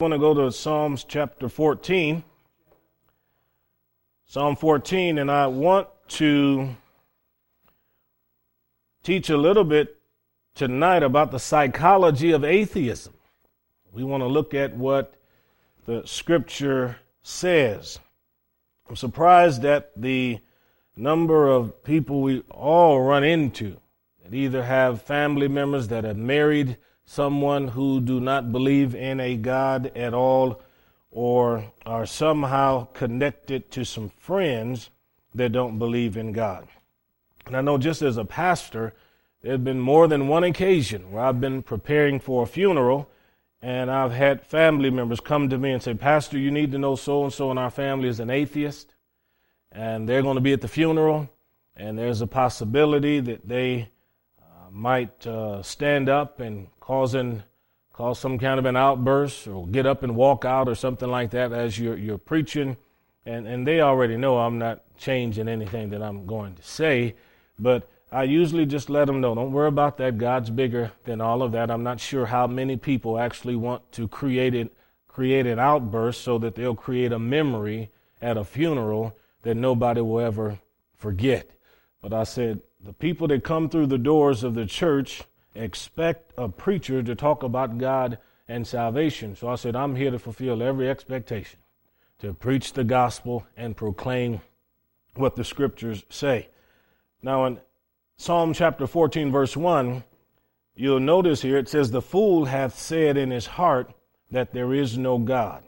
I want to go to Psalms chapter 14. Psalm 14, and I want to teach a little bit tonight about the psychology of atheism. We want to look at what the scripture says. I'm surprised at the number of people we all run into that either have family members that have married someone who do not believe in a God at all or are somehow connected to some friends that don't believe in God. And I know just as a pastor, there have been more than one occasion where I've been preparing for a funeral and I've had family members come to me and say, Pastor, you need to know so and so in our family is an atheist, and they're going to be at the funeral, and there's a possibility that they uh, might uh, stand up and causing cause some kind of an outburst or get up and walk out or something like that as you're, you're preaching. And, and they already know I'm not changing anything that I'm going to say, but I usually just let them know don't worry about that. God's bigger than all of that. I'm not sure how many people actually want to create, it, create an outburst so that they'll create a memory at a funeral that nobody will ever forget. But I said, the people that come through the doors of the church expect a preacher to talk about God and salvation. So I said, I'm here to fulfill every expectation, to preach the gospel and proclaim what the scriptures say. Now, in Psalm chapter 14, verse 1, you'll notice here it says, The fool hath said in his heart that there is no God.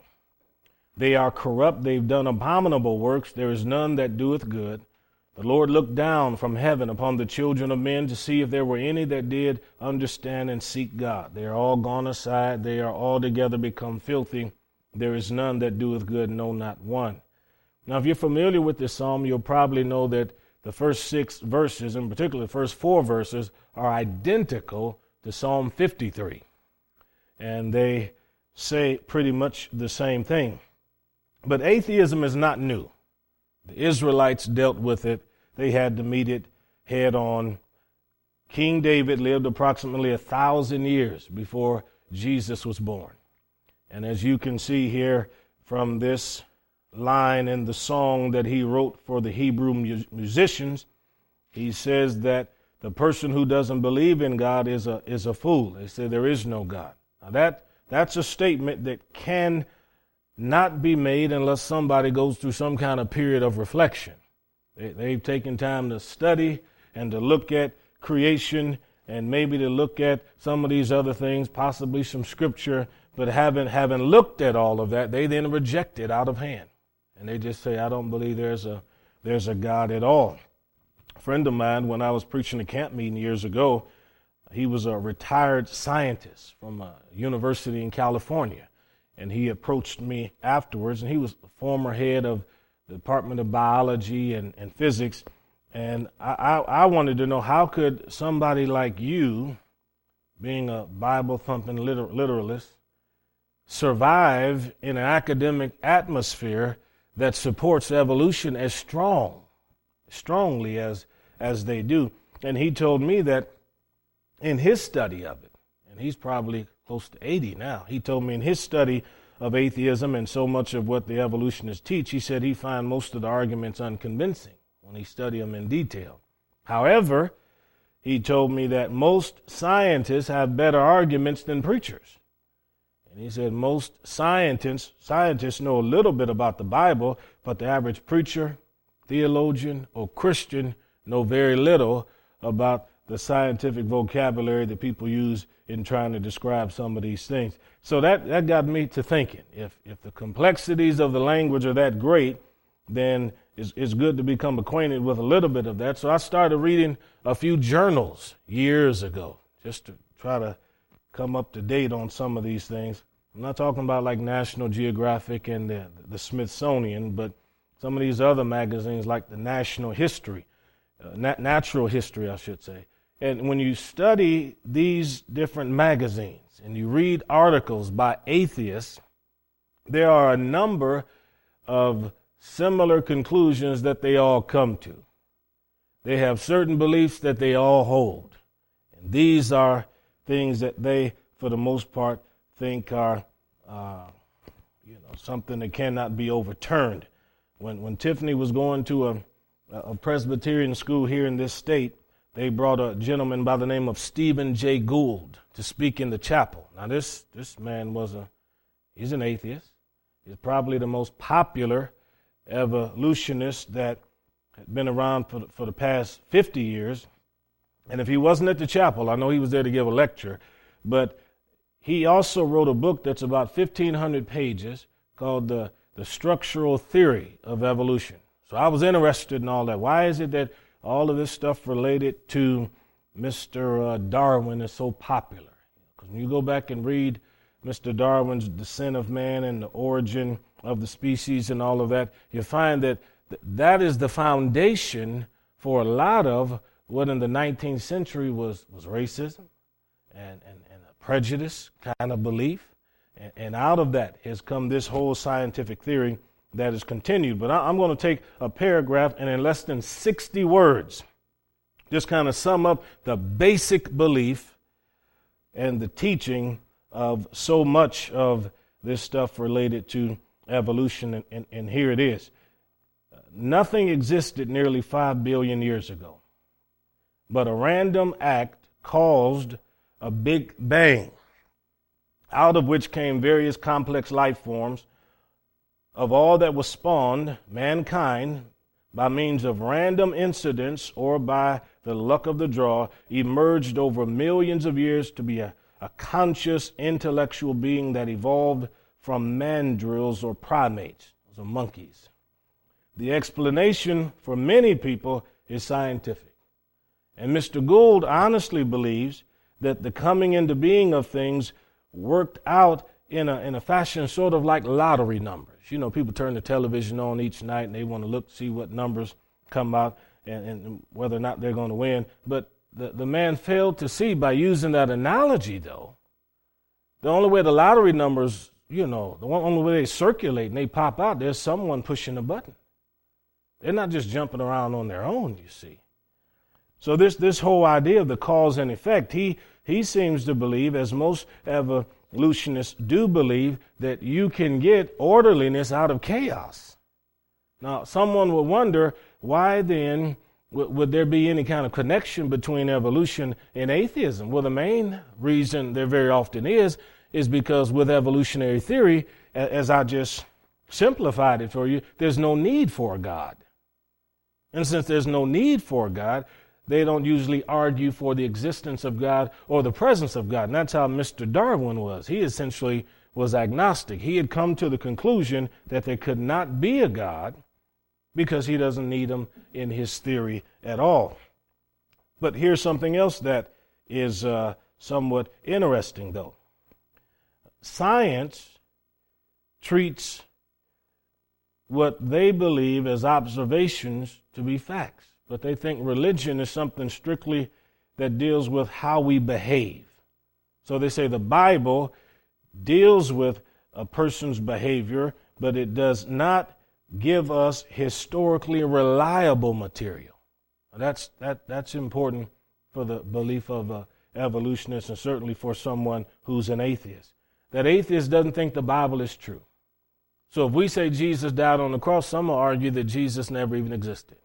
They are corrupt, they've done abominable works, there is none that doeth good. The Lord looked down from heaven upon the children of men to see if there were any that did understand and seek God. They are all gone aside, they are altogether become filthy. There is none that doeth good, no, not one. Now, if you're familiar with this psalm, you'll probably know that the first six verses, in particular the first four verses, are identical to Psalm 53. And they say pretty much the same thing. But atheism is not new. The Israelites dealt with it, they had to meet it head on. King David lived approximately a thousand years before Jesus was born. And as you can see here from this line in the song that he wrote for the Hebrew musicians, he says that the person who doesn't believe in God is a, is a fool. They say there is no God. Now that, that's a statement that can not be made unless somebody goes through some kind of period of reflection. They, have taken time to study and to look at creation and maybe to look at some of these other things, possibly some scripture, but having, having looked at all of that, they then reject it out of hand. And they just say, I don't believe there's a, there's a God at all. A friend of mine, when I was preaching a camp meeting years ago, he was a retired scientist from a university in California and he approached me afterwards, and he was the former head of the Department of Biology and, and Physics. And I, I, I wanted to know how could somebody like you, being a Bible thumping liter- literalist, survive in an academic atmosphere that supports evolution as strong, strongly as, as they do. And he told me that in his study of it, and he's probably close to 80 now. He told me in his study of atheism and so much of what the evolutionists teach, he said he found most of the arguments unconvincing when he studied them in detail. However, he told me that most scientists have better arguments than preachers. And he said most scientists scientists know a little bit about the Bible, but the average preacher, theologian, or Christian know very little about the scientific vocabulary that people use in trying to describe some of these things. So that, that got me to thinking. If, if the complexities of the language are that great, then it's, it's good to become acquainted with a little bit of that. So I started reading a few journals years ago just to try to come up to date on some of these things. I'm not talking about like National Geographic and the, the Smithsonian, but some of these other magazines like the National History, uh, nat- Natural History, I should say. And when you study these different magazines and you read articles by atheists, there are a number of similar conclusions that they all come to. They have certain beliefs that they all hold. And these are things that they, for the most part, think are uh, you know, something that cannot be overturned. When, when Tiffany was going to a, a Presbyterian school here in this state, they brought a gentleman by the name of Stephen Jay Gould to speak in the chapel. Now, this, this man was a, he's an atheist. He's probably the most popular evolutionist that had been around for, for the past 50 years. And if he wasn't at the chapel, I know he was there to give a lecture, but he also wrote a book that's about 1,500 pages called the, the Structural Theory of Evolution. So I was interested in all that. Why is it that all of this stuff related to Mr. Uh, Darwin is so popular? Because when you go back and read Mr. Darwin's Descent of Man and the Origin of the Species and all of that, you find that th- that is the foundation for a lot of what in the 19th century was, was racism and, and, and a prejudice kind of belief. And, and out of that has come this whole scientific theory that is continued. But I, I'm going to take a paragraph and in less than 60 words, just kind of sum up the basic belief and the teaching of so much of this stuff related to evolution. And, and, and here it is. Nothing existed nearly 5 billion years ago, but a random act caused a big bang, out of which came various complex life forms of all that was spawned, mankind, by means of random incidents or by the luck of the draw, emerged over millions of years to be a, a conscious intellectual being that evolved from mandrills or primates, those are monkeys. The explanation for many people is scientific. And Mr. Gould honestly believes that the coming into being of things worked out in a, in a fashion sort of like lottery numbers. You know, people turn the television on each night and they want to look, see what numbers come out and, and whether or not they're going to win. But the, the man failed to see by using that analogy, though, the only way the lottery numbers, you know, the only way they circulate and they pop out, there's someone pushing a button. They're not just jumping around on their own, you see. So this, this whole idea of the cause and effect, he, he seems to believe, as most evolutionists do believe, that you can get orderliness out of chaos. Now, someone would wonder why then would there be any kind of connection between evolution and atheism? Well, the main reason there very often is, is because with evolutionary theory, as I just simplified it for you, there's no need for a God. And since there's no need for a God, they don't usually argue for the existence of God or the presence of God. And that's how Mr. Darwin was. He essentially was agnostic. He had come to the conclusion that there could not be a God because he doesn't need him in his theory at all. But here's something else that is uh, somewhat interesting, though. Science treats what they believe as observations to be facts but they think religion is something strictly that deals with how we behave. So they say the Bible deals with a person's behavior, but it does not give us historically reliable material. That's, that, that's important for the belief of a evolutionist and certainly for someone who's an atheist. That atheist doesn't think the Bible is true. So if we say Jesus died on the cross, some will argue that Jesus never even existed.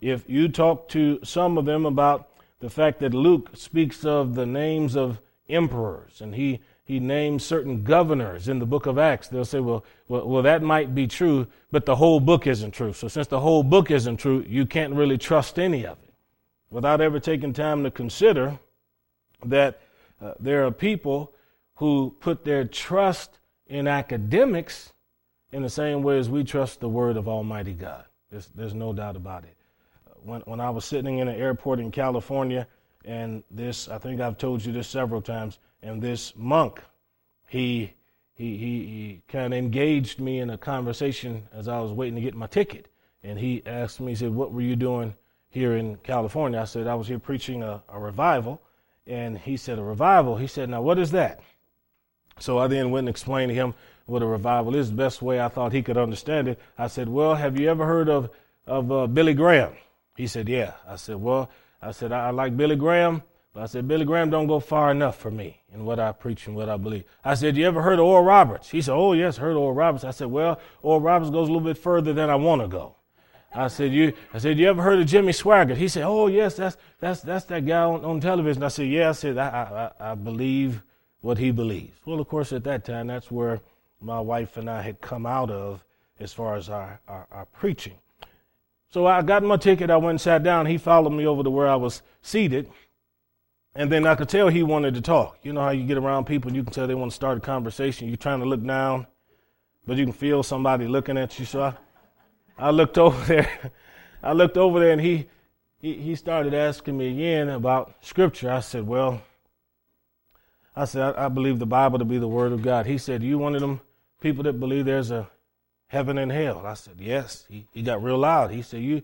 If you talk to some of them about the fact that Luke speaks of the names of emperors and he, he names certain governors in the book of Acts, they'll say, well, well, well, that might be true, but the whole book isn't true. So since the whole book isn't true, you can't really trust any of it without ever taking time to consider that uh, there are people who put their trust in academics in the same way as we trust the word of Almighty God. There's, there's no doubt about it when, when I was sitting in an airport in California, and this, I think I've told you this several times, and this monk, he, he, he, he kind of engaged me in a conversation as I was waiting to get my ticket. And he asked me, he said, What were you doing here in California? I said, I was here preaching a, a revival. And he said, A revival? He said, Now, what is that? So I then went and explained to him what a revival is, the best way I thought he could understand it. I said, Well, have you ever heard of, of uh, Billy Graham? He said, Yeah. I said, Well, I said, I, I like Billy Graham, But I said, Billy Graham don't go far enough for me in what I preach and what I believe. I said, you ever heard of Oral Roberts? He said, oh, yes, heard of Oral Roberts. I said, well, Oral Roberts goes a little bit further than I want to go. I said, you, I said, you ever heard of Jimmy Swaggart? He said, oh, yes, that's, that's, that's that guy on, on television. I said, yeah, I said, I, I, I believe what he believes. Well, of course, at that time, that's where my wife and I had come out of as far as our, our, our preaching. So I got my ticket. I went and sat down. He followed me over to where I was seated. And then I could tell he wanted to talk. You know how you get around people and you can tell they want to start a conversation. You're trying to look down, but you can feel somebody looking at you. So I, I looked over there. I looked over there and he, he, he started asking me again about scripture. I said, well, I said, I, I believe the Bible to be the word of God. He said, you one of them people that believe there's a heaven and hell? I said, yes. He, he got real loud. He said, you,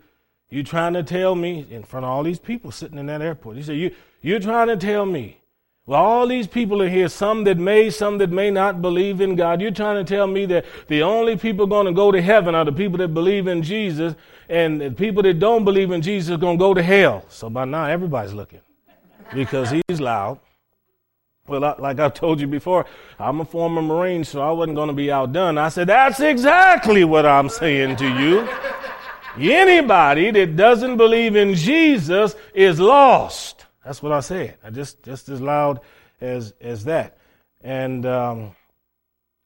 you trying to tell me in front of all these people sitting in that airport. He said, you, you're trying to tell me, well, all these people are here, some that may, some that may not believe in God. You're trying to tell me that the only people going to go to heaven are the people that believe in Jesus, and the people that don't believe in Jesus are going to go to hell. So by now, everybody's looking because he's loud. Well, like I told you before, I'm a former Marine, so I wasn't going to be outdone. I said, That's exactly what I'm saying to you. Anybody that doesn't believe in Jesus is lost. That's what I said. I just just as loud as as that. And um,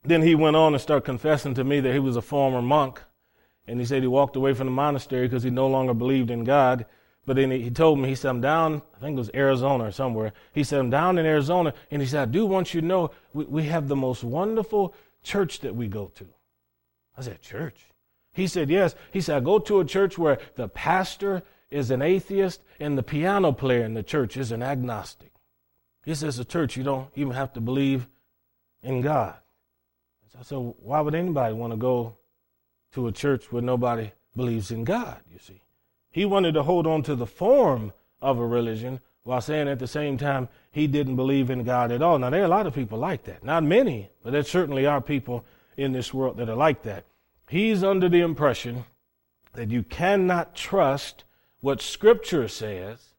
then he went on and started confessing to me that he was a former monk, and he said he walked away from the monastery because he no longer believed in God. But then he, told me, he said, I'm down, I think it was Arizona or somewhere. He said, I'm down in Arizona. And he said, I do want you to know we, we have the most wonderful church that we go to. I said, Church? He said, Yes. He said, I go to a church where the pastor is an atheist and the piano player in the church is an agnostic. He says, a church, you don't even have to believe in God. So, I said, why would anybody want to go to a church where nobody believes in God, you see? He wanted to hold on to the form of a religion while saying at the same time he didn't believe in God at all. Now, there are a lot of people like that. Not many, but there certainly are people in this world that are like that. He's under the impression that you cannot trust what Scripture says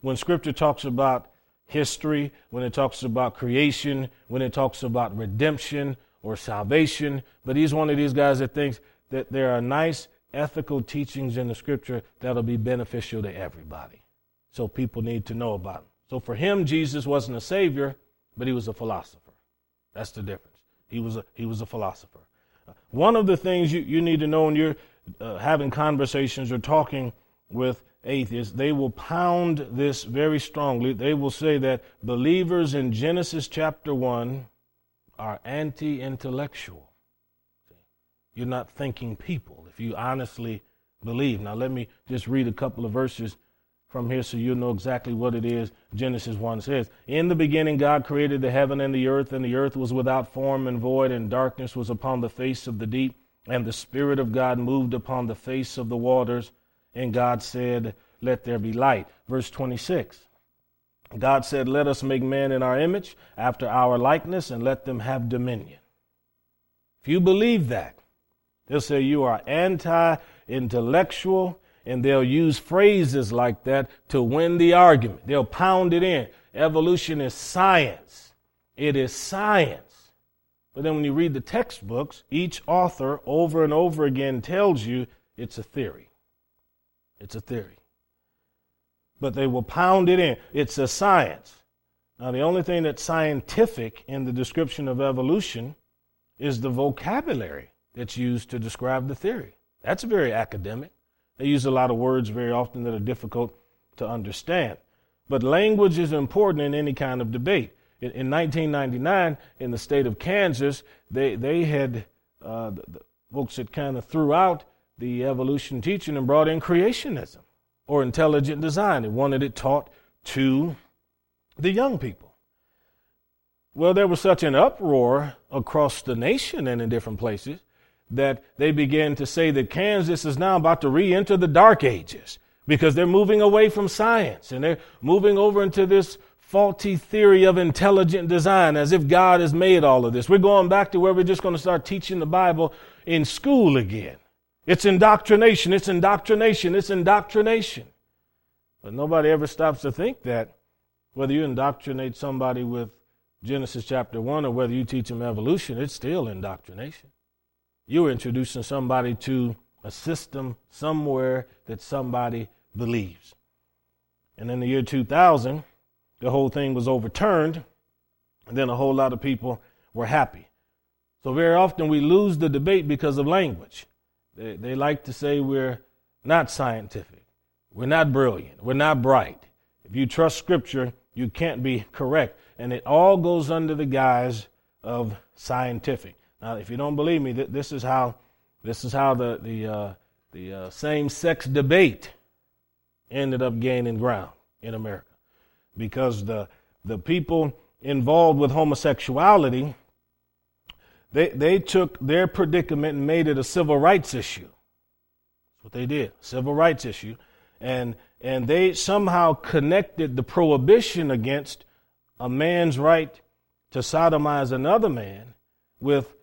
when Scripture talks about history, when it talks about creation, when it talks about redemption or salvation. But he's one of these guys that thinks that there are nice ethical teachings in the Scripture that'll be beneficial to everybody. So people need to know about them. So for him, Jesus wasn't a savior, but he was a philosopher. That's the difference. He was a, he was a philosopher. One of the things you, you need to know when you're uh, having conversations or talking with atheists, they will pound this very strongly. They will say that believers in Genesis chapter 1 are anti intellectual. You're not thinking people if you honestly believe. Now, let me just read a couple of verses from here so you'll know exactly what it is. Genesis 1 says, In the beginning, God created the heaven and the earth, and the earth was without form and void, and darkness was upon the face of the deep, and the Spirit of God moved upon the face of the waters. And God said, Let there be light. Verse 26. God said, Let us make man in our image, after our likeness, and let them have dominion. If you believe that, they'll say you are anti intellectual, and they'll use phrases like that to win the argument. They'll pound it in. Evolution is science. It is science. But then when you read the textbooks, each author over and over again tells you it's a theory. It's a theory. But they will pound it in. It's a science. Now, the only thing that's scientific in the description of evolution is the vocabulary that's used to describe the theory. That's very academic. They use a lot of words very often that are difficult to understand. But language is important in any kind of debate. In, in 1999, in the state of Kansas, they, they had uh, the, the folks that kind of threw out the evolution teaching and brought in creationism or intelligent design and wanted it taught to the young people. Well, there was such an uproar across the nation and in different places that they began to say that Kansas is now about to re enter the dark ages because they're moving away from science and they're moving over into this faulty theory of intelligent design as if God has made all of this. We're going back to where we're just going to start teaching the Bible in school again. It's indoctrination, it's indoctrination, it's indoctrination. But nobody ever stops to think that Whether you indoctrinate somebody with Genesis chapter 1 or whether you teach them evolution, it's still indoctrination. You're introducing somebody to a system somewhere that somebody believes. And in the year 2000, the whole thing was overturned, and then a whole lot of people were happy. So very often we lose the debate because of language. They, they like to say we're not scientific, we're not brilliant, we're not bright. If you trust Scripture, you can't be correct. And it all goes under the guise of scientific. Now, if you don't believe me, th- this is how this is how the the uh, the uh, same-sex debate ended up gaining ground in America, because the the people involved with homosexuality they they took their predicament and made it a civil rights issue. That's what they did, civil rights issue, and and they somehow connected the prohibition against a man's right to sodomize another man with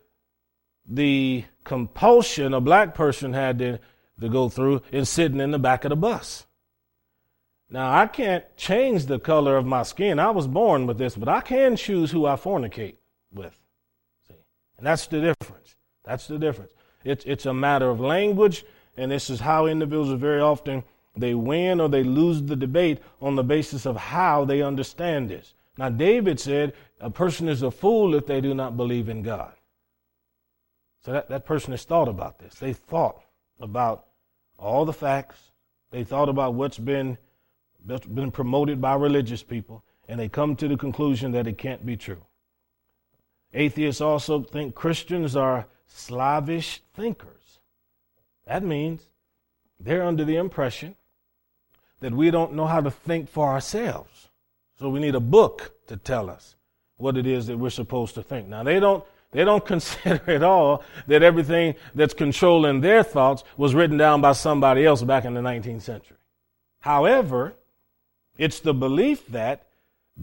the compulsion a black person had to, to go through in sitting in the back of the bus. Now, I can't change the color of my skin. I was born with this, but I can choose who I fornicate with. See? And that's the difference. That's the difference. It's, it's a matter of language, and this is how individuals very often they win or they lose the debate on the basis of how they understand this. Now, David said, a person is a fool if they do not believe in God. So that, that person has thought about this. They thought about all the facts. They thought about what's been, been promoted by religious people, and they come to the conclusion that it can't be true. Atheists also think Christians are slavish thinkers. That means they're under the impression that we don't know how to think for ourselves. So we need a book to tell us what it is that we're supposed to think. Now they don't they don't consider at all that everything that's controlling their thoughts was written down by somebody else back in the 19th century. However, it's the belief that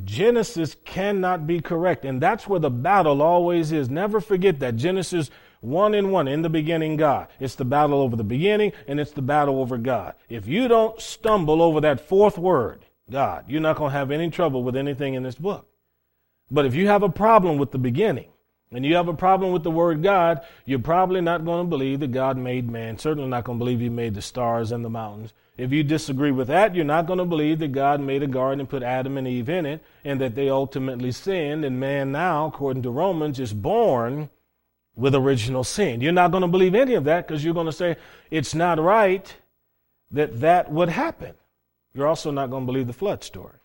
Genesis cannot be correct. And that's where the battle always is. Never forget that. Genesis 1 in 1, in the beginning, God. It's the battle over the beginning and it's the battle over God. If you don't stumble over that fourth word, God, you're not going to have any trouble with anything in this book. But if you have a problem with the beginning, and you have a problem with the word God, you're probably not going to believe that God made man. Certainly not going to believe he made the stars and the mountains. If you disagree with that, you're not going to believe that God made a garden and put Adam and Eve in it and that they ultimately sinned and man now, according to Romans, is born with original sin. You're not going to believe any of that because you're going to say it's not right that that would happen. You're also not going to believe the flood story.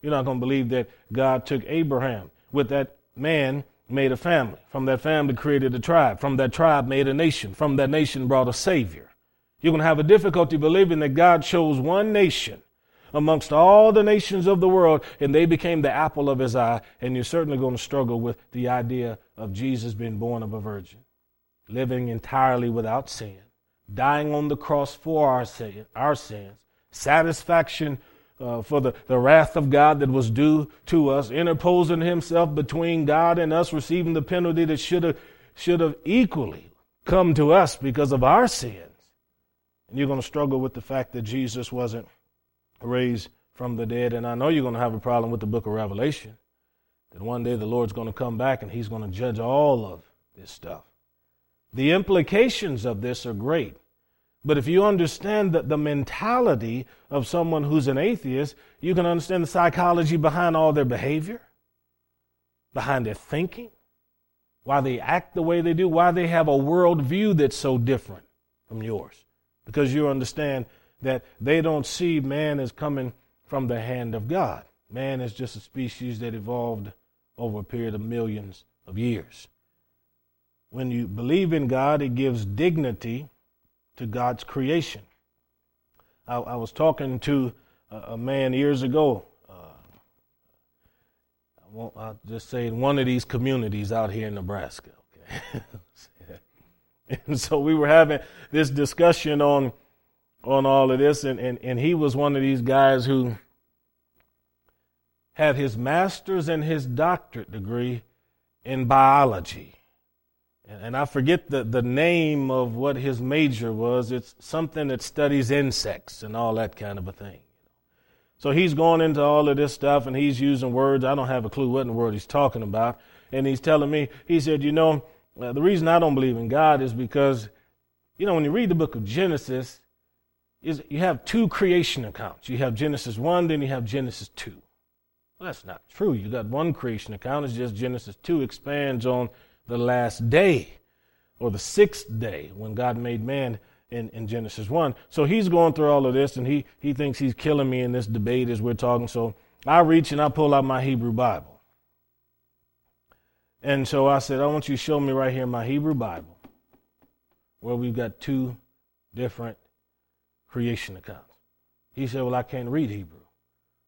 You're not going to believe that God took Abraham with that man made a family. From that family created a tribe. From that tribe made a nation. From that nation brought a savior. You're going to have a difficulty believing that God chose one nation amongst all the nations of the world and they became the apple of his eye. And you're certainly going to struggle with the idea of Jesus being born of a virgin, living entirely without sin, dying on the cross for our, sin, our sins, satisfaction uh, for the, the wrath of God that was due to us, interposing himself between God and us, receiving the penalty that should have should have equally come to us because of our sins. And you're going to struggle with the fact that Jesus wasn't raised from the dead. And I know you're going to have a problem with the book of Revelation. That one day the Lord's going to come back and he's going to judge all of this stuff. The implications of this are great. But if you understand the, the mentality of someone who's an atheist, you can understand the psychology behind all their behavior, behind their thinking, why they act the way they do, why they have a worldview that's so different from yours. Because you understand that they don't see man as coming from the hand of God. Man is just a species that evolved over a period of millions of years. When you believe in God, it gives dignity to God's creation. I, I was talking to a, a, man years ago. Uh, I won't, I'll just say in one of these communities out here in Nebraska. Okay? and so we were having this discussion on on all of this, and, and, and he was one of these guys who had his master's and his doctorate degree in biology and I forget the, the name of what his major was. It's something that studies insects and all that kind of a thing. So he's going into all of this stuff and he's using words. I don't have a clue what in the world he's talking about. And he's telling me, he said, you know, uh, the reason I don't believe in God is because, you know, when you read the book of Genesis, is you have two creation accounts. You have Genesis 1, then you have Genesis 2. Well, that's not true. You got one creation account, it's just Genesis 2 expands on the last day or the sixth day when God made man in, in Genesis 1. So he's going through all of this and he, he thinks he's killing me in this debate as we're talking. So I reach and I pull out my Hebrew Bible. And so I said, I want you to show me right here my Hebrew Bible where we've got two different creation accounts. He said, Well, I can't read Hebrew.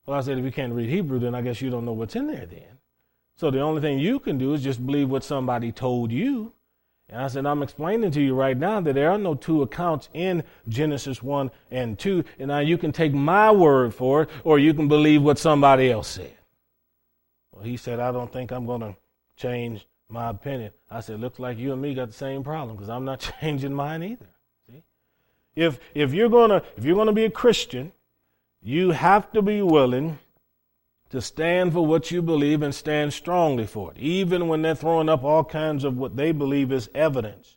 Well, I said, If you can't read Hebrew, then I guess you don't know what's in there then. So the only thing you can do is just believe what somebody told you. And I said, I'm explaining to you right now that there are no two accounts in Genesis 1 and 2. And now you can take my word for it, or you can believe what somebody else said. Well, he said, I don't think I'm going to change my opinion. I said, looks like you and me got the same problem because I'm not changing mine either. See? If, if you're going to, if you're going to be a Christian, you have to be willing to stand for what you believe and stand strongly for it, even when they're throwing up all kinds of what they believe is evidence.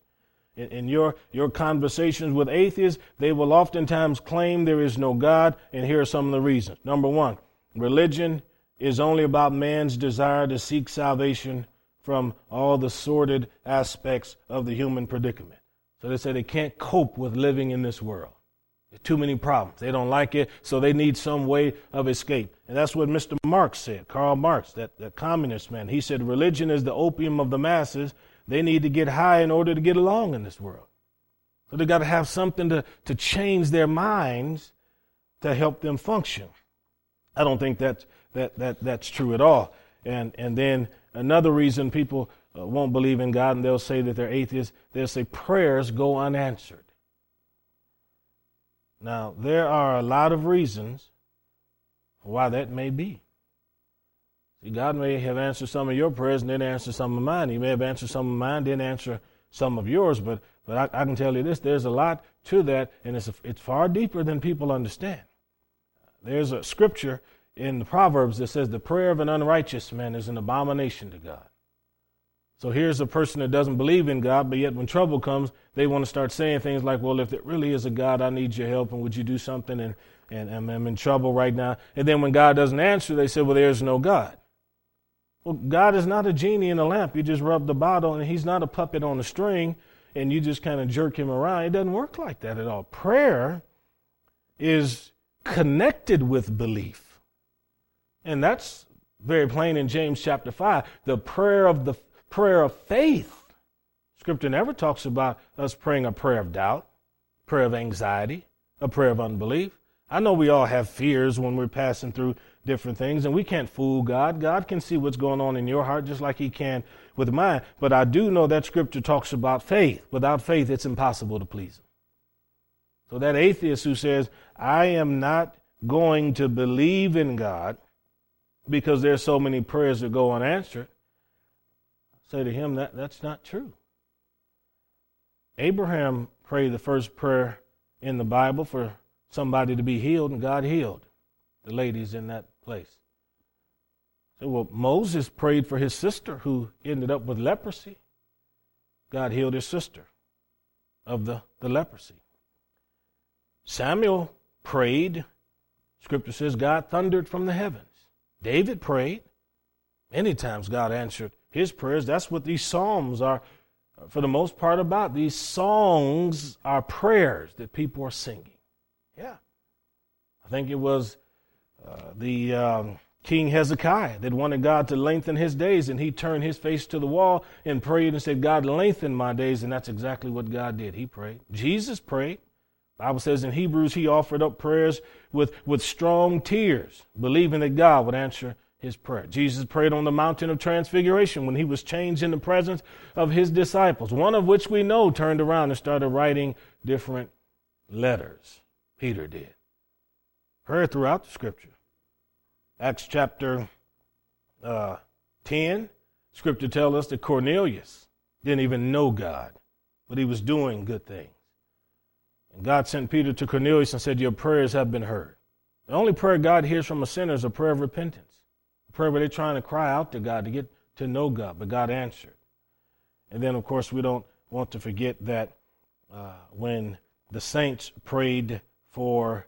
In, in, your, your conversations with atheists, they will oftentimes claim there is no God, and here are some of the reasons. Number one, religion is only about man's desire to seek salvation from all the sordid aspects of the human predicament. So they say they can't cope with living in this world too many problems. They don't like it, so they need some way of escape. And that's what Mr. Marx said, Karl Marx, that, that communist man. He said religion is the opium of the masses. They need to get high in order to get along in this world. So they got to have something to, to change their minds to help them function. I don't think that, that, that, that's true at all. And, and then another reason people uh, won't believe in God and they'll say that they're atheists, they'll say prayers go unanswered. Now, there are a lot of reasons why that may be. See, God may have answered some of your prayers and then answer some of mine. He may have answered some of mine, then answer some of yours. But, but I, I can tell you this there's a lot to that, and it's, a, it's far deeper than people understand. There's a scripture in the Proverbs that says, The prayer of an unrighteous man is an abomination to God. So here's a person that doesn't believe in God, but yet when trouble comes, they want to start saying things like, well, if there really is a God, I need your help, and would you do something? And, and, and I'm in trouble right now. And then when God doesn't answer, they say, well, there's no God. Well, God is not a genie in a lamp. You just rub the bottle, and he's not a puppet on a string, and you just kind of jerk him around. It doesn't work like that at all. Prayer is connected with belief. And that's very plain in James chapter 5. The prayer of the prayer of faith. Scripture never talks about us praying a prayer of doubt, prayer of anxiety, a prayer of unbelief. I know we all have fears when we're passing through different things, and we can't fool God. God can see what's going on in your heart just like He can with mine. But I do know that Scripture talks about faith. Without faith, it's impossible to please Him. So that atheist who says, I am not going to believe in God because there's so many prayers that go unanswered, say to him that that's not true. Abraham prayed the first prayer in the Bible for somebody to be healed, and God healed the ladies in that place. So, well, Moses prayed for his sister who ended up with leprosy. God healed his sister of the, the leprosy. Samuel prayed. Scripture says God thundered from the heavens. David prayed. Many times God answered his prayers. That's what these psalms are, for the most part, about. These songs are prayers that people are singing. Yeah. I think it was uh, the um, King Hezekiah that wanted God to lengthen his days, and he turned his face to the wall and prayed and said, God, lengthen my days. And that's exactly what God did. He prayed. Jesus prayed. Bible says in Hebrews he offered up prayers with, with strong tears, believing that God would answer his prayer. Jesus prayed on the mountain of transfiguration when he was changed in the presence of his disciples, one of which we know turned around and started writing different letters. Peter did. Prayer throughout the scripture. Acts chapter uh, 10, scripture tells us that Cornelius didn't even know God, but he was doing good things. And God sent Peter to Cornelius and said, Your prayers have been heard. The only prayer God hears from a sinner is a prayer of repentance, prayer where they're trying to cry out to God to get to know God, but God answered. And then, of course, we don't want to forget that uh, when the saints prayed for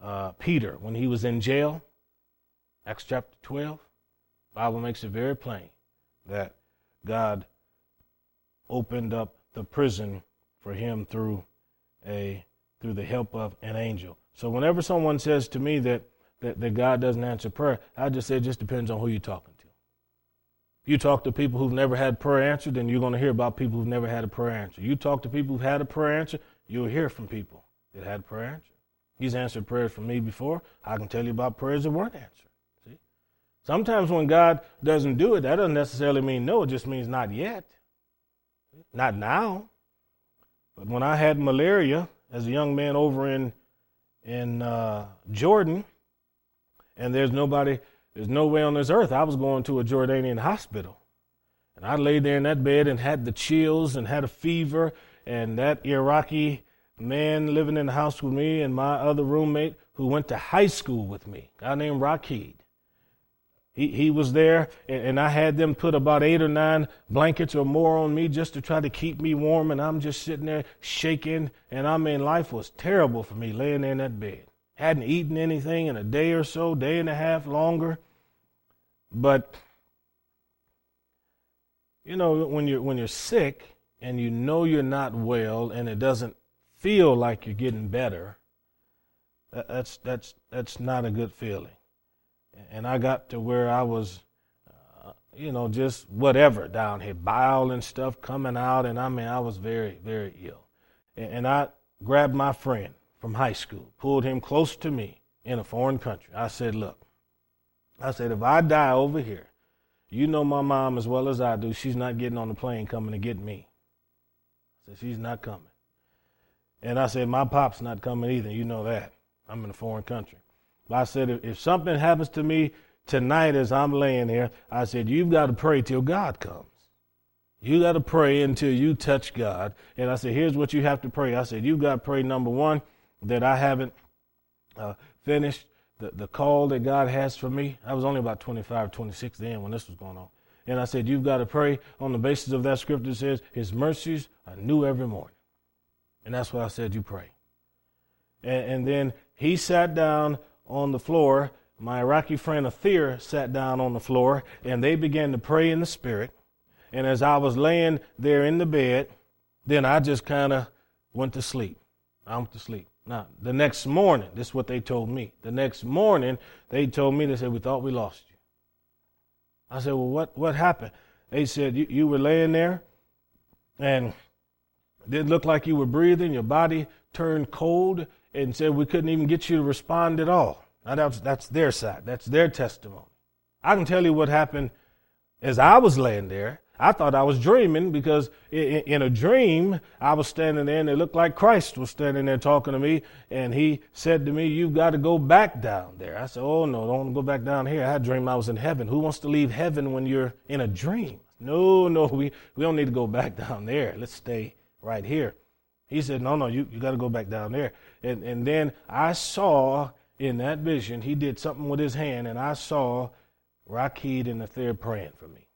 uh, Peter when he was in jail, Acts chapter 12, Bible makes it very plain that God opened up the prison for him through a through the help of an angel. So whenever someone says to me that, that, that God doesn't answer prayer, I just say it just depends on who you're talking to. If you talk to people who've never had prayer answered, then you're going to hear about people who've never had a prayer answer. You talk to people who've had a prayer answer, you'll hear from people that had prayer answer. He's answered prayers for me before. I can tell you about prayers that weren't answered. See? Sometimes when God doesn't do it, that doesn't necessarily mean no, it just means not yet. Not now. But when I had malaria as a young man over in in uh, Jordan, and there's nobody, there's no way on this earth I was going to a Jordanian hospital. And I laid there in that bed and had the chills and had a fever, and that Iraqi man living in the house with me and my other roommate who went to high school with me, guy named Rakid. He, he was there, and, and I had them put about eight or nine blankets or more on me just to try to keep me warm, and I'm just sitting there shaking, and I mean, life was terrible for me laying there in that bed. Hadn't eaten anything in a day or so, day and a half longer. But you know, when you're when you're sick and you know you're not well and it doesn't feel like you're getting better, that's that's that's not a good feeling. And I got to where I was, uh, you know, just whatever down here, bile and stuff coming out, and I mean, I was very very ill. And, and I grabbed my friend from high school, pulled him close to me in a foreign country. I said, "Look," I said, "if I die over here, you know my mom as well as I do. She's not getting on the plane coming to get me." I said, "She's not coming." And I said, My pop's not coming either. You know that. I'm in a foreign country. But I said, if, if something happens to me tonight as I'm laying here, I said, You've got to pray till God comes. You got to pray until you touch God. And I said, Here's what you have to pray. I said, You've got to pray, number one, that I haven't uh, finished the, the call that God has for me. I was only about 25, 26 then when this was going on. And I said, You've got to pray on the basis of that scripture that says, His mercies are new every morning. And that's what I said you pray. And, and then he sat down on the floor. My Iraqi friend Athir sat down on the floor, and they began to pray in the spirit. And as I was laying there in the bed, then I just kind of went to sleep. I went to sleep. Now, the next morning, this is what they told me. The next morning, they told me, they said, We thought we lost you. I said, Well, what, what happened? They said, You, you were laying there, and didn't look like you were breathing. Your body turned cold and said we couldn't even get you to respond at all. Now that's, that's their side. That's their testimony. I can tell you what happened as I was laying there. I thought I was dreaming because in a dream, I was standing there and it looked like Christ was standing there talking to me. And he said to me, You've got to go back down there. I said, Oh, no, don't go back down here. I dreamed I was in heaven. Who wants to leave heaven when you're in a dream? No, no, we, we don't need to go back down there. Let's stay right here. He said, No, no, you, you got to go back down there. And, and then I saw in that vision, he did something with his hand, and I saw Rakid and Athir praying for me.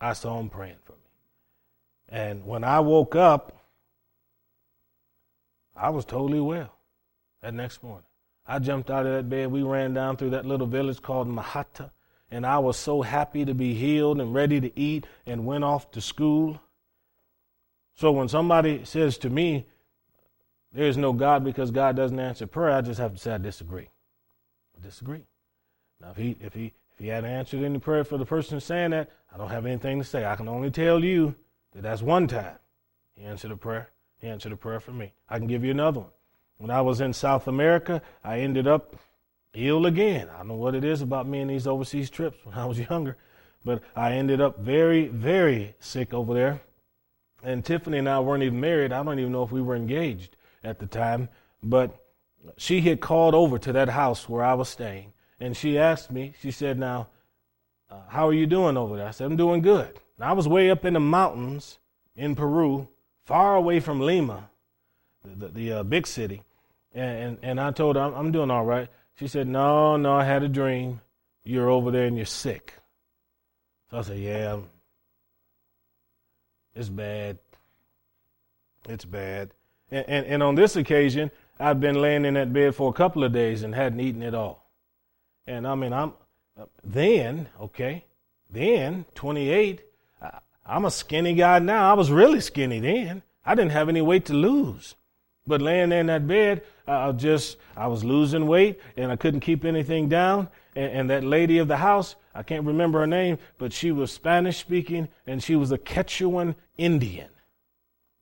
I saw him praying for me. And when I woke up, I was totally well that next morning. I jumped out of that bed. We ran down through that little village called Mahata, and I was so happy to be healed and ready to eat and went off to school. So when somebody says to me, there is no God because God doesn't answer prayer, I just have to say I disagree. I disagree. Now, if he, if he, if he had answered any prayer for the person saying that, I don't have anything to say. I can only tell you that that's one time he answered a prayer. He answered a prayer for me. I can give you another one. When I was in South America, I ended up ill again. I don't know what it is about me and these overseas trips when I was younger, but I ended up very, very sick over there. And Tiffany and I weren't even married. I don't even know if we were engaged at the time. But she had called over to that house where I was staying. And she asked me, she said, Now, uh, how are you doing over there? I said, I'm doing good. I was way up in the mountains in Peru, far away from Lima, the, the, the uh, big city. And, and, and, I told her, I'm, I'm, doing all right. She said, No, no, I had a dream. You're over there and you're sick. So I said, Yeah, it's bad. It's bad. And, and, and on this occasion, I've been laying in that bed for a couple of days and hadn't eaten at all. And I mean, I'm then, okay, then 28, I'm a skinny guy now. I was really skinny then. I didn't have any weight to lose. But laying there in that bed, I just, I was losing weight and I couldn't keep anything down. And, and that lady of the house, I can't remember her name, but she was Spanish speaking and she was a Quechuan Indian.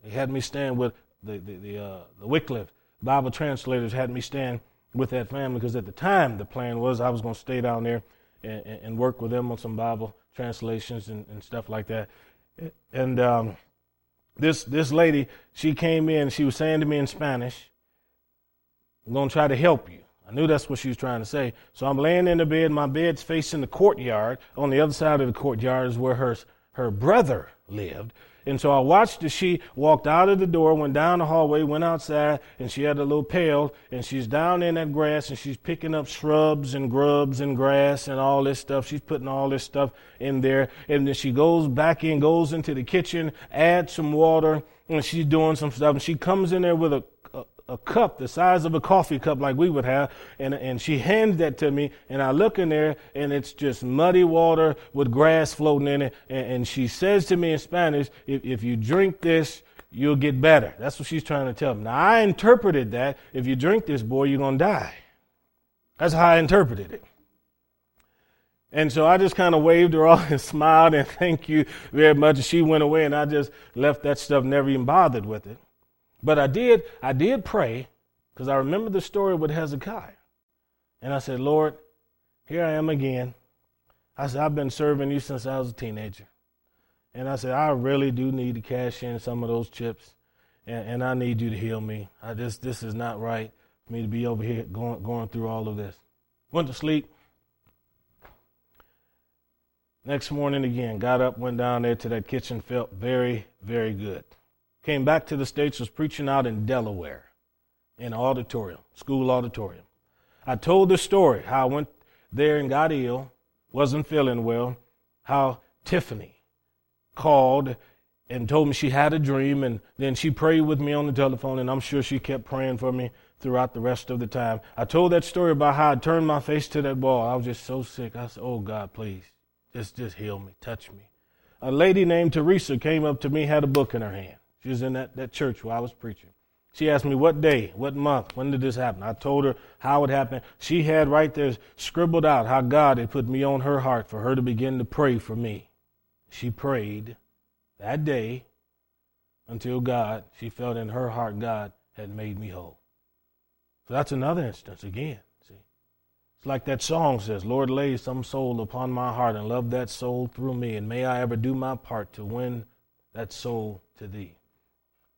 They had me stand with the, the, the, uh, the Wycliffe Bible translators had me stand with that family because at the time the plan was I was going to stay down there and, and, work with them on some Bible translations and, and stuff like that. And um, this this lady, she came in, she was saying to me in Spanish, I'm going to try to help you. I knew that's what she was trying to say. So I'm laying in the bed. My bed's facing the courtyard. On the other side of the courtyard is where her, her brother lived. And so I watched as she walked out of the door, went down the hallway, went outside, and she had a little pail, and she's down in that grass, and she's picking up shrubs and grubs and grass and all this stuff. She's putting all this stuff in there. And then she goes back in, goes into the kitchen, adds some water, and she's doing some stuff. And she comes in there with a a cup the size of a coffee cup like we would have, and, and she hands that to me, and I look in there, and it's just muddy water with grass floating in it, and, and she says to me in Spanish, if, if you drink this, you'll get better. That's what she's trying to tell me. Now, I interpreted that, if you drink this, boy, you're going to die. That's how I interpreted it. And so I just kind of waved her off and smiled and thank you very much. And she went away and I just left that stuff, never even bothered with it. But I did, I did pray because I remember the story with Hezekiah. And I said, Lord, here I am again. I said, I've been serving you since I was a teenager. And I said, I really do need to cash in some of those chips. And, and I need you to heal me. I just, this is not right for me to be over here going, going through all of this. Went to sleep. Next morning again, got up, went down there to that kitchen, felt very, very good. Came back to the States, was preaching out in Delaware in an auditorium, school auditorium. I told the story how I went there and got ill, wasn't feeling well, how Tiffany called and told me she had a dream, and then she prayed with me on the telephone, and I'm sure she kept praying for me throughout the rest of the time. I told that story about how I turned my face to that wall. I was just so sick. I said, Oh God, please, just just heal me, touch me. A lady named Teresa came up to me, had a book in her hand. She was in that, that church where I was preaching. She asked me what day, what month, when did this happen? I told her how it happened. She had right there scribbled out how God had put me on her heart for her to begin to pray for me. She prayed that day until God, she felt in her heart God had made me whole. So that's another instance again. See, it's like that song says, Lord, lay some soul upon my heart and love that soul through me, and may I ever do my part to win that soul to thee.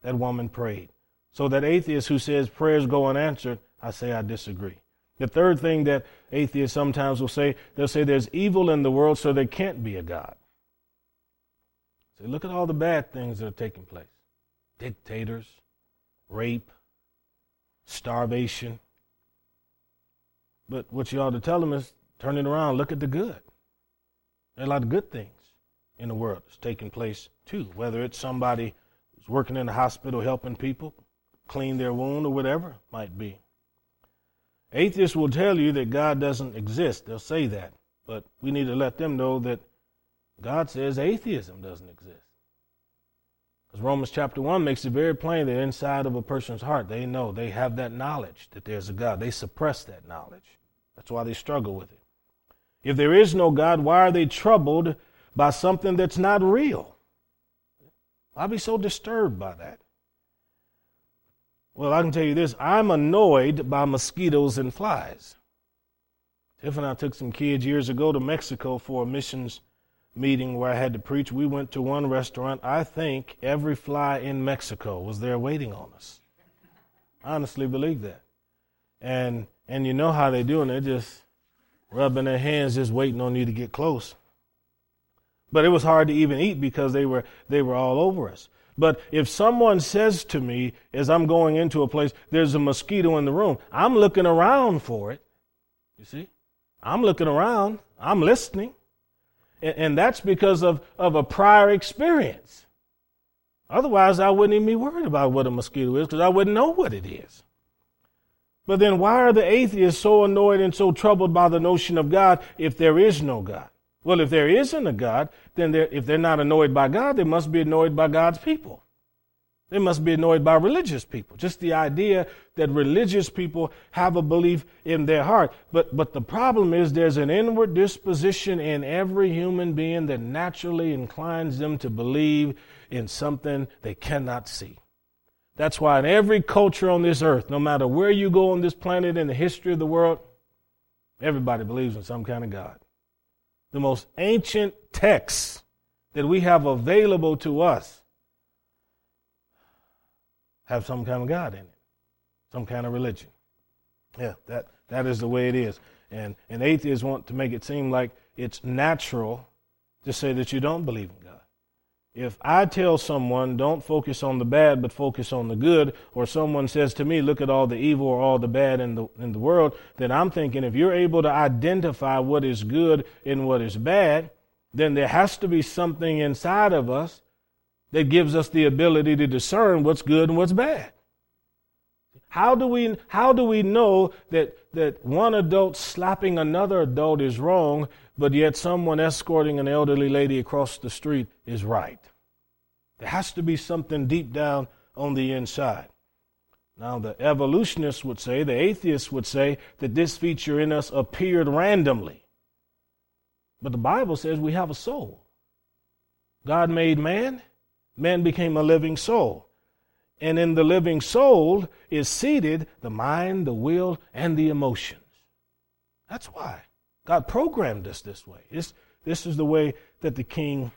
That woman prayed. So that atheist who says prayers go unanswered, I say I disagree. The third thing that atheists sometimes will say, they'll say there's evil in the world, so there can't be a God. Say, look at all the bad things that are taking place dictators, rape, starvation. But what you ought to tell them is turn it around, look at the good. There are a lot of good things in the world that's taking place too, whether it's somebody working in the hospital helping people clean their wound or whatever might be. Atheists will tell you that God doesn't exist. They'll say that. But we need to let them know that God says atheism doesn't exist. Because Romans chapter 1 makes it very plain that inside of a person's heart, they know, they have that knowledge that there's a God. They suppress that knowledge. That's why they struggle with it. If there is no God, why are they troubled by something that's not real? I'd be so disturbed by that. Well, I can tell you this I'm annoyed by mosquitoes and flies. Tiff and I took some kids years ago to Mexico for a missions meeting where I had to preach. We went to one restaurant. I think every fly in Mexico was there waiting on us. I honestly believe that. And and you know how they do, and they're just rubbing their hands, just waiting on you to get close. But it was hard to even eat because they were, they were all over us. But if someone says to me as I'm going into a place, there's a mosquito in the room, I'm looking around for it You see? I'm looking around, I'm listening. And, and that's because of, of a prior experience. Otherwise, I wouldn't even be worried about what a mosquito is because I wouldn't know what it is. But then why are the atheists so annoyed and so troubled by the notion of God if there is no God? Well, if there isn't a God, then they're, if they're not annoyed by God, they must be annoyed by God's people. They must be annoyed by religious people. Just the idea that religious people have a belief in their heart. But, but the problem is there's an inward disposition in every human being that naturally inclines them to believe in something they cannot see. That's why in every culture on this earth, no matter where you go on this planet in the history of the world, everybody believes in some kind of God. The most ancient texts that we have available to us have some kind of God in it, some kind of religion. Yeah, that, that is the way it is. And, and atheists want to make it seem like it's natural to say that you don't believe in God. If I tell someone, don't focus on the bad, but focus on the good, or someone says to me, look at all the evil or all the bad in the, in the world, then I'm thinking if you're able to identify what is good and what is bad, then there has to be something inside of us that gives us the ability to discern what's good and what's bad. How do we, how do we know that, that one adult slapping another adult is wrong, but yet someone escorting an elderly lady across the street is right? There has to be something deep down on the inside. Now, the evolutionists would say, the atheists would say, that this feature in us appeared randomly. But the Bible says we have a soul. God made man, man became a living soul. And in the living soul is seated the mind, the will, and the emotions. That's why God programmed us this way. This, this is the way that the King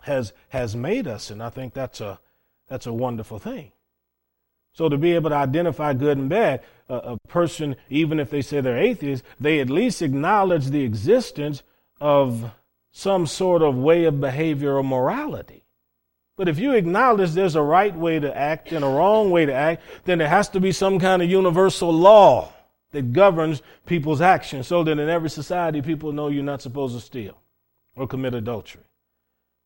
has, has made us, and I think that's a, that's a wonderful thing. So to be able to identify good and bad, a, a person, even if they say they're atheists, they at least acknowledge the existence of some sort of way of behavior or morality. But if you acknowledge there's a right way to act and a wrong way to act, then there has to be some kind of universal law that governs people's actions so that in every society people know you're not supposed to steal or commit adultery.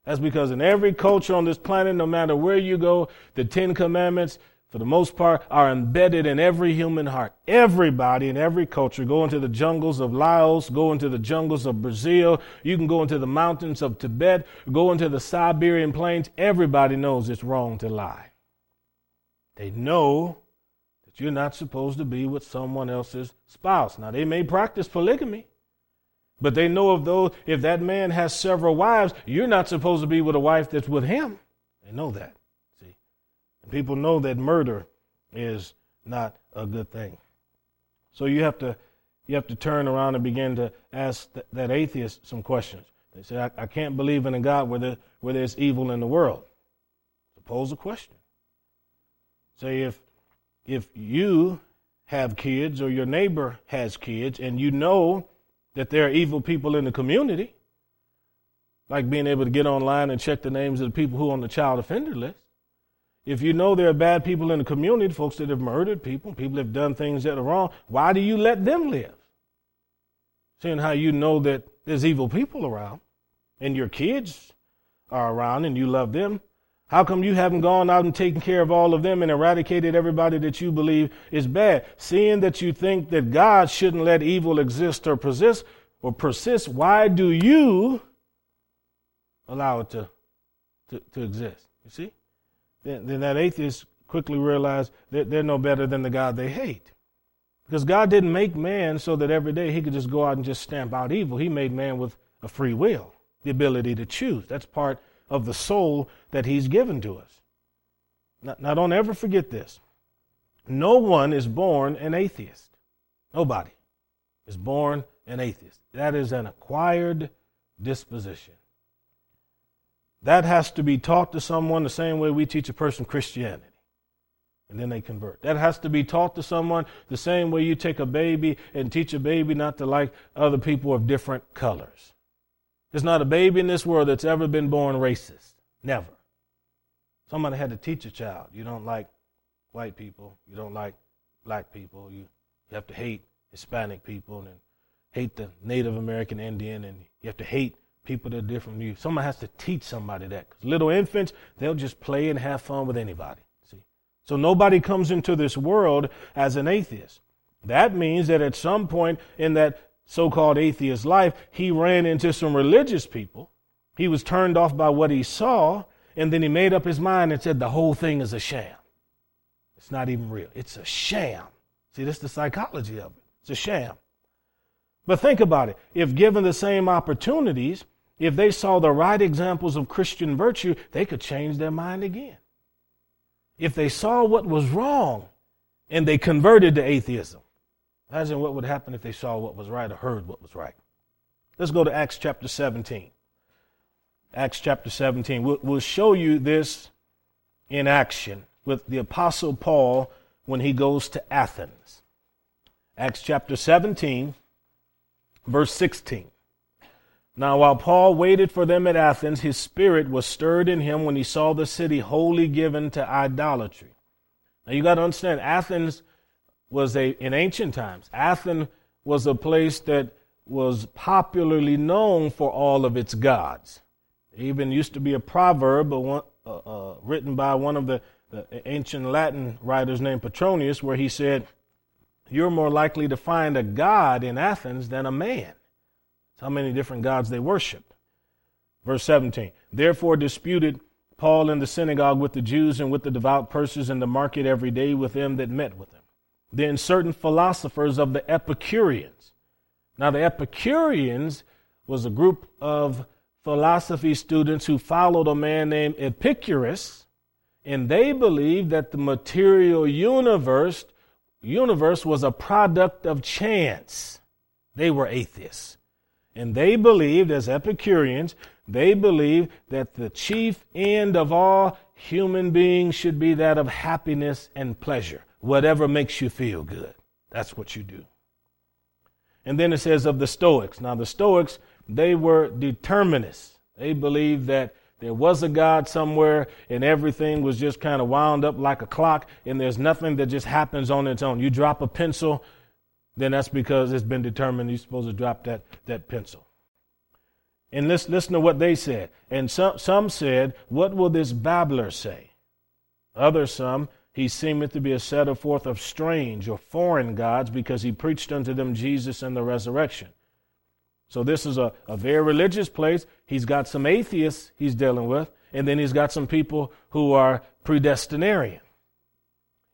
That's because in every culture on this planet, no matter where you go, the Ten Commandments for the most part, are embedded in every human heart. Everybody in every culture, go into the jungles of Laos, go into the jungles of Brazil, you can go into the mountains of Tibet, go into the Siberian plains. Everybody knows it's wrong to lie. They know that you're not supposed to be with someone else's spouse. Now, they may practice polygamy, but they know of those, if that man has several wives, you're not supposed to be with a wife that's with him. They know that. And people know that murder is not a good thing. So you have to you have to turn around and begin to ask th- that atheist some questions. They say, I, I can't believe in a God where, there, where there's evil in the world. So pose a question. Say if if you have kids or your neighbor has kids and you know that there are evil people in the community, like being able to get online and check the names of the people who are on the child offender list, if you know there are bad people in the community, folks that have murdered people, people have done things that are wrong, why do you let them live? Seeing how you know that there's evil people around and your kids are around and you love them, how come you haven't gone out and taken care of all of them and eradicated everybody that you believe is bad? Seeing that you think that God shouldn't let evil exist or persist or persist, why do you allow it to, to, to exist? You see? then, then that atheist quickly realized that they're no better than the God they hate. Because God didn't make man so that every day he could just go out and just stamp out evil. He made man with a free will, the ability to choose. That's part of the soul that he's given to us. Now, now don't ever forget this. No one is born an atheist. Nobody is born an atheist. That is an acquired disposition. That has to be taught to someone the same way we teach a person Christianity. And then they convert. That has to be taught to someone the same way you take a baby and teach a baby not to like other people of different colors. There's not a baby in this world that's ever been born racist. Never. Somebody had to teach a child. You don't like white people. You don't like black people. You, you have to hate Hispanic people and hate the Native American Indian, and you have to hate people that are different from you. Someone has to teach somebody that. Because little infants, they'll just play and have fun with anybody. See? So nobody comes into this world as an atheist. That means that at some point in that so called atheist life, he ran into some religious people. He was turned off by what he saw, and then he made up his mind and said the whole thing is a sham. It's not even real. It's a sham. See, this is the psychology of it. It's a sham. But think about it. If given the same opportunities, if they saw the right examples of Christian virtue, they could change their mind again. If they saw what was wrong and they converted to atheism, imagine what would happen if they saw what was right or heard what was right. Let's go to Acts chapter 17. Acts chapter 17. We'll, we'll show you this in action with the Apostle Paul when he goes to Athens. Acts chapter 17, verse 16. Now, while Paul waited for them at Athens, his spirit was stirred in him when he saw the city wholly given to idolatry. Now, you got to understand, Athens was a, in ancient times, Athens was a place that was popularly known for all of its gods. Even used to be a proverb uh, uh, written by one of the, the ancient Latin writers named Petronius, where he said, You're more likely to find a god in Athens than a man how many different gods they worshiped. Verse 17. Therefore disputed Paul in the synagogue with the Jews and with the devout persons in the market every day with them that met with him. Then certain philosophers of the Epicureans. Now the Epicureans was a group of philosophy students who followed a man named Epicurus, and they believed that the material universe universe was a product of chance. They were atheists. And they believed, as Epicureans, they believed that the chief end of all human beings should be that of happiness and pleasure. Whatever makes you feel good. That's what you do. And then it says of the Stoics. Now, the Stoics, they were determinists. They believed that there was a God somewhere and everything was just kind of wound up like a clock and there's nothing that just happens on its own. You drop a pencil then that's because it's been determined you're supposed to drop that, that pencil. And listen, to what they said. And some, some said, What will this babbler say? Others, some, he seemeth to be a setter forth of strange or foreign gods because he preached unto them Jesus and the resurrection. So this is a, a very religious place. He's got some atheists he's dealing with, and then he's got some people who are predestinarian.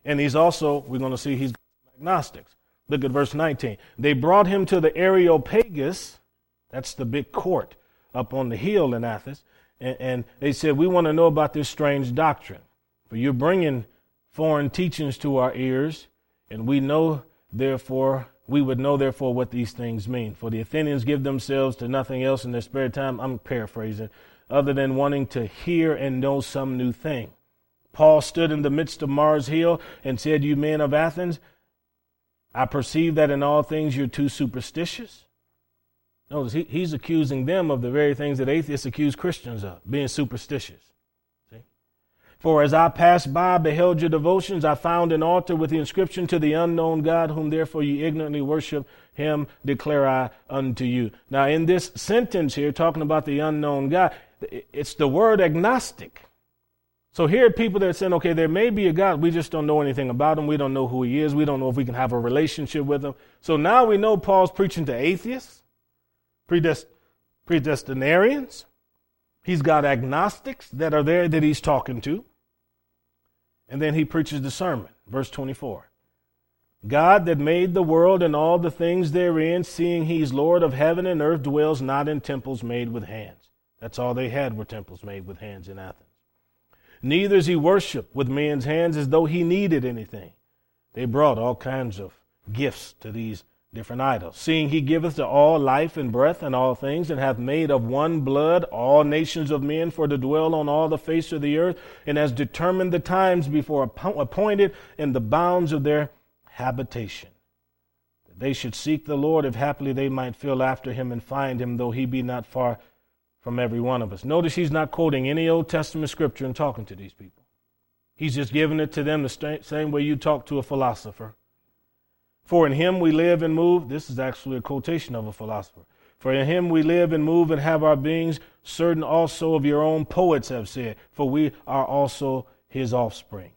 And he's also, we're going to see he's agnostics. Look at verse 19. They brought him to the Areopagus, that's the big court up on the hill in Athens, and, and they said, We want to know about this strange doctrine. For you're bringing foreign teachings to our ears, and we know, therefore, we would know, therefore, what these things mean. For the Athenians give themselves to nothing else in their spare time, I'm paraphrasing, other than wanting to hear and know some new thing. Paul stood in the midst of Mars Hill and said, You men of Athens, I perceive that in all things you're too superstitious. Notice he, he's accusing them of the very things that atheists accuse Christians of, being superstitious. For as I passed by, beheld your devotions, I found an altar with the inscription to the unknown God, whom therefore you ignorantly worship, him declare I unto you. Now, in this sentence here, talking about the unknown God, it's the word agnostic. So here are people that are saying, okay, there may be a God. We just don't know anything about him. We don't know who he is. We don't know if we can have a relationship with him. So now we know Paul's preaching to atheists, predest- predestinarians. He's got agnostics that are there that he's talking to. And then he preaches the sermon, verse 24. God that made the world and all the things therein, seeing he's Lord of heaven and earth, dwells not in temples made with hands. That's all they had were temples made with hands in Athens. Neither is he worshiped with men's hands as though he needed anything. They brought all kinds of gifts to these different idols. Seeing he giveth to all life and breath and all things, and hath made of one blood all nations of men for to dwell on all the face of the earth, and has determined the times before appointed and the bounds of their habitation. That they should seek the Lord, if haply they might feel after him and find him, though he be not far from every one of us. Notice he's not quoting any Old Testament scripture and talking to these people. He's just giving it to them the same way you talk to a philosopher. For in him we live and move. This is actually a quotation of a philosopher. For in him we live and move and have our beings. Certain also of your own poets have said, for we are also his offspring.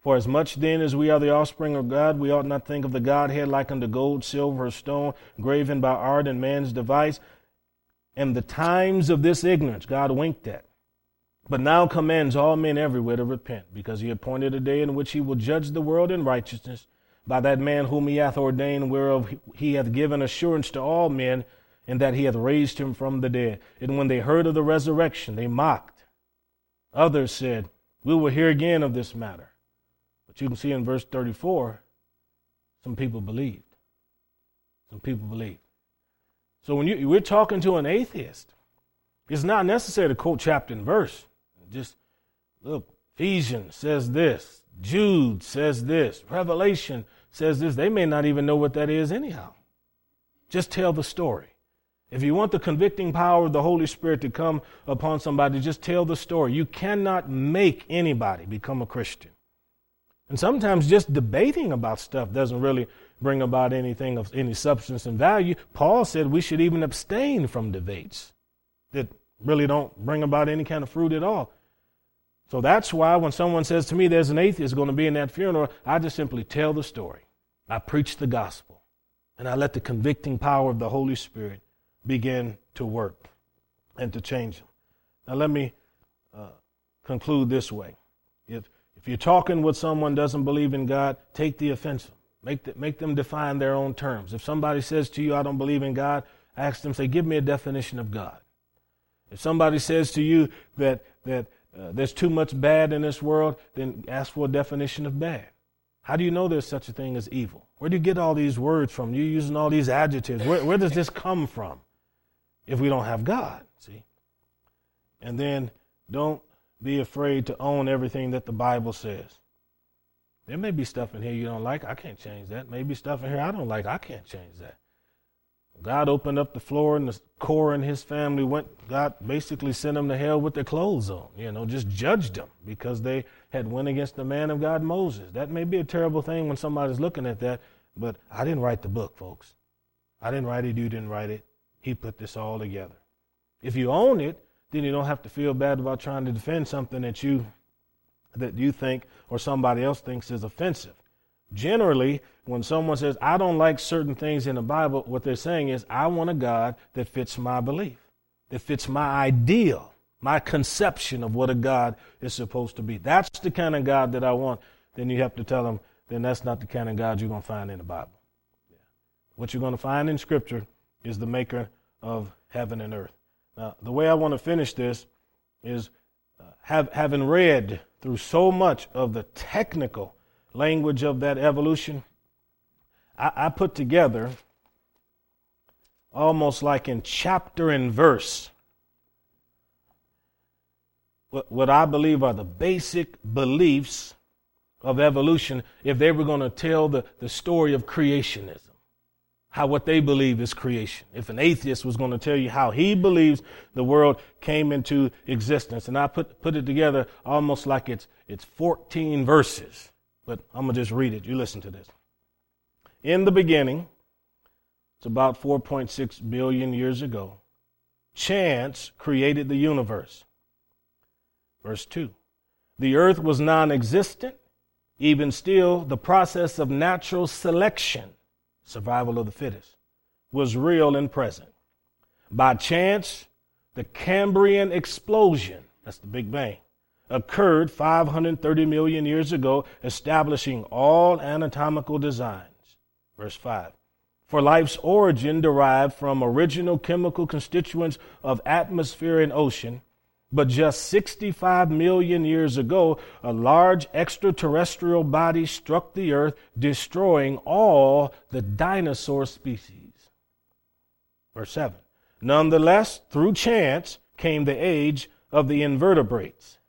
For as much then as we are the offspring of God, we ought not think of the Godhead like unto gold, silver, or stone, graven by art and man's device. And the times of this ignorance God winked at. But now commands all men everywhere to repent, because he appointed a day in which he will judge the world in righteousness by that man whom he hath ordained, whereof he hath given assurance to all men, and that he hath raised him from the dead. And when they heard of the resurrection, they mocked. Others said, We will hear again of this matter. But you can see in verse 34, some people believed. Some people believed. So when you, we're talking to an atheist, it's not necessary to quote chapter and verse. Just look, Ephesians says this, Jude says this. Revelation says this. They may not even know what that is anyhow. Just tell the story. If you want the convicting power of the Holy Spirit to come upon somebody, just tell the story. You cannot make anybody become a Christian. And sometimes just debating about stuff doesn't really bring about anything of any substance and value. Paul said we should even abstain from debates that really don't bring about any kind of fruit at all. So that's why when someone says to me there's an atheist going to be in that funeral, I just simply tell the story. I preach the gospel. And I let the convicting power of the Holy Spirit begin to work and to change them. Now, let me uh, conclude this way. If, if you're talking with someone doesn't believe in God, take the offensive. Make, the, make them define their own terms. If somebody says to you, I don't believe in God, ask them, say, give me a definition of God. If somebody says to you that, that uh, there's too much bad in this world, then ask for a definition of bad. How do you know there's such a thing as evil? Where do you get all these words from? You're using all these adjectives. Where, where does this come from if we don't have God? See? And then don't be afraid to own everything that the Bible says. There may be stuff in here you don't like. I can't change that. Maybe stuff in here I don't like. I can't change that. God opened up the floor and the Korah and his family went, God basically sent them to hell with their clothes on, you know, just judged them because they had went against the man of God, Moses. That may be a terrible thing when somebody's looking at that, but I didn't write the book, folks. I didn't write it, you didn't write it. He put this all together. If you own it, then you don't have to feel bad about trying to defend something that you that you think or somebody else thinks is offensive. Generally, when someone says, I don't like certain things in the Bible, what they're saying is, I want a God that fits my belief, that fits my ideal, my conception of what a God is supposed to be. That's the kind of God that I want. Then you have to tell them, then that's not the kind of God you're going to find in the Bible. Yeah. What you're going to find in Scripture is the maker of heaven and earth. Now, the way I want to finish this is uh, have, having read through so much of the technical language of that evolution, I, I put together almost like in chapter and verse what, what I believe are the basic beliefs of evolution if they were going to tell the, the story of creationism how what they believe is creation. If an atheist was going to tell you how he believes the world came into existence, and I put put it together almost like it's it's 14 verses but I'm going to just read it. You listen to this. In the beginning, it's about 4.6 billion years ago, chance created the universe. Verse 2 The earth was non existent, even still, the process of natural selection, survival of the fittest, was real and present. By chance, the Cambrian explosion, that's the Big Bang, occurred 530 million years ago, establishing all anatomical designs. Verse 5. For life's origin derived from original chemical constituents of atmosphere and ocean, but just 65 million years ago, a large extraterrestrial body struck the earth, destroying all the dinosaur species. Verse 7. Nonetheless, through chance came the age of the invertebrates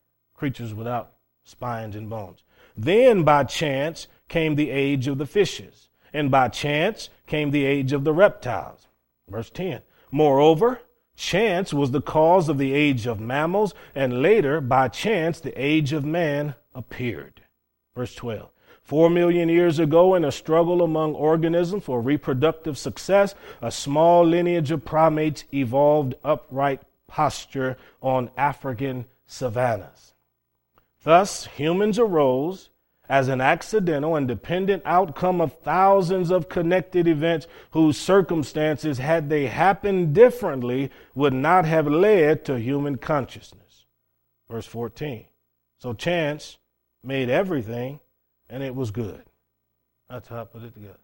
creatures without spines and bones. Then by chance came the age of the fishes, and by chance came the age of the reptiles. Verse 10. Moreover, chance was the cause of the age of mammals, and later, by chance, the age of man appeared. Verse 12. Four million years ago, in a struggle among organisms for reproductive success, a small lineage of primates evolved upright posture on African savannas. Thus, humans arose as an accidental and dependent outcome of thousands of connected events whose circumstances, had they happened differently, would not have led to human consciousness. Verse 14. So chance made everything, and it was good. That's how I put it together.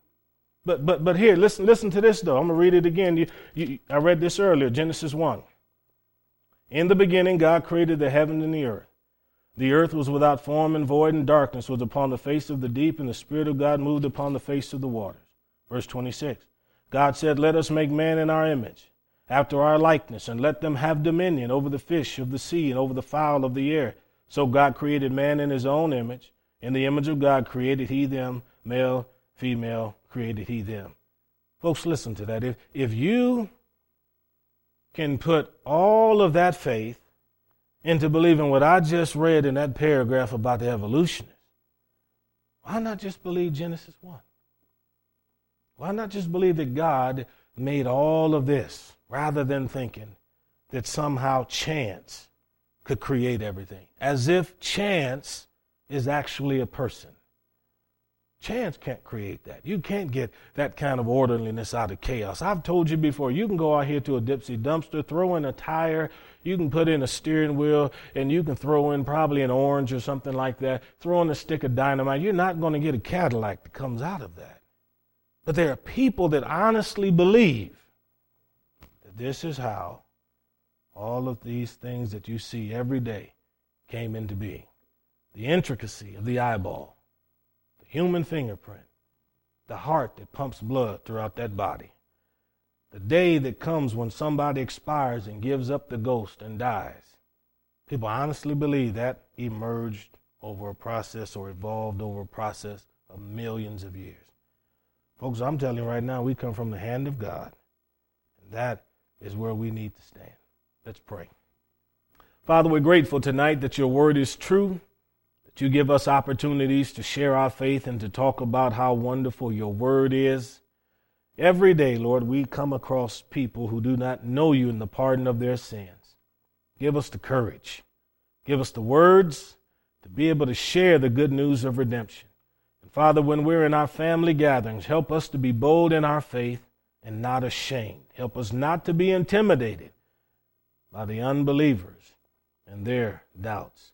But but but here, listen listen to this though. I'm gonna read it again. You, you, I read this earlier, Genesis one. In the beginning, God created the heaven and the earth. The earth was without form and void, and darkness was upon the face of the deep, and the Spirit of God moved upon the face of the waters. Verse 26. God said, Let us make man in our image, after our likeness, and let them have dominion over the fish of the sea and over the fowl of the air. So God created man in his own image. In the image of God created he them, male, female, created he them. Folks, listen to that. If, if you can put all of that faith into believing what I just read in that paragraph about the evolutionists, why not just believe Genesis 1? Why not just believe that God made all of this rather than thinking that somehow chance could create everything? As if chance is actually a person. Chance can't create that. You can't get that kind of orderliness out of chaos. I've told you before, you can go out here to a Dipsy dumpster, throw in a tire, you can put in a steering wheel, and you can throw in probably an orange or something like that, throw in a stick of dynamite. You're not going to get a Cadillac that comes out of that. But there are people that honestly believe that this is how all of these things that you see every day came into being. The intricacy of the eyeball human fingerprint, the heart that pumps blood throughout that body, the day that comes when somebody expires and gives up the ghost and dies. People honestly believe that emerged over a process or evolved over a process of millions of years. Folks, I'm telling you right now, we come from the hand of God, and that is where we need to stand. Let's pray. Father, we're grateful tonight that your word is true you give us opportunities to share our faith and to talk about how wonderful your word is. Every day, Lord, we come across people who do not know you in the pardon of their sins. Give us the courage. Give us the words to be able to share the good news of redemption. And Father, when we're in our family gatherings, help us to be bold in our faith and not ashamed. Help us not to be intimidated by the unbelievers and their doubts.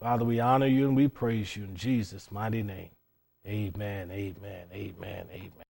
Father, we honor you and we praise you in Jesus' mighty name. Amen, amen, amen, amen.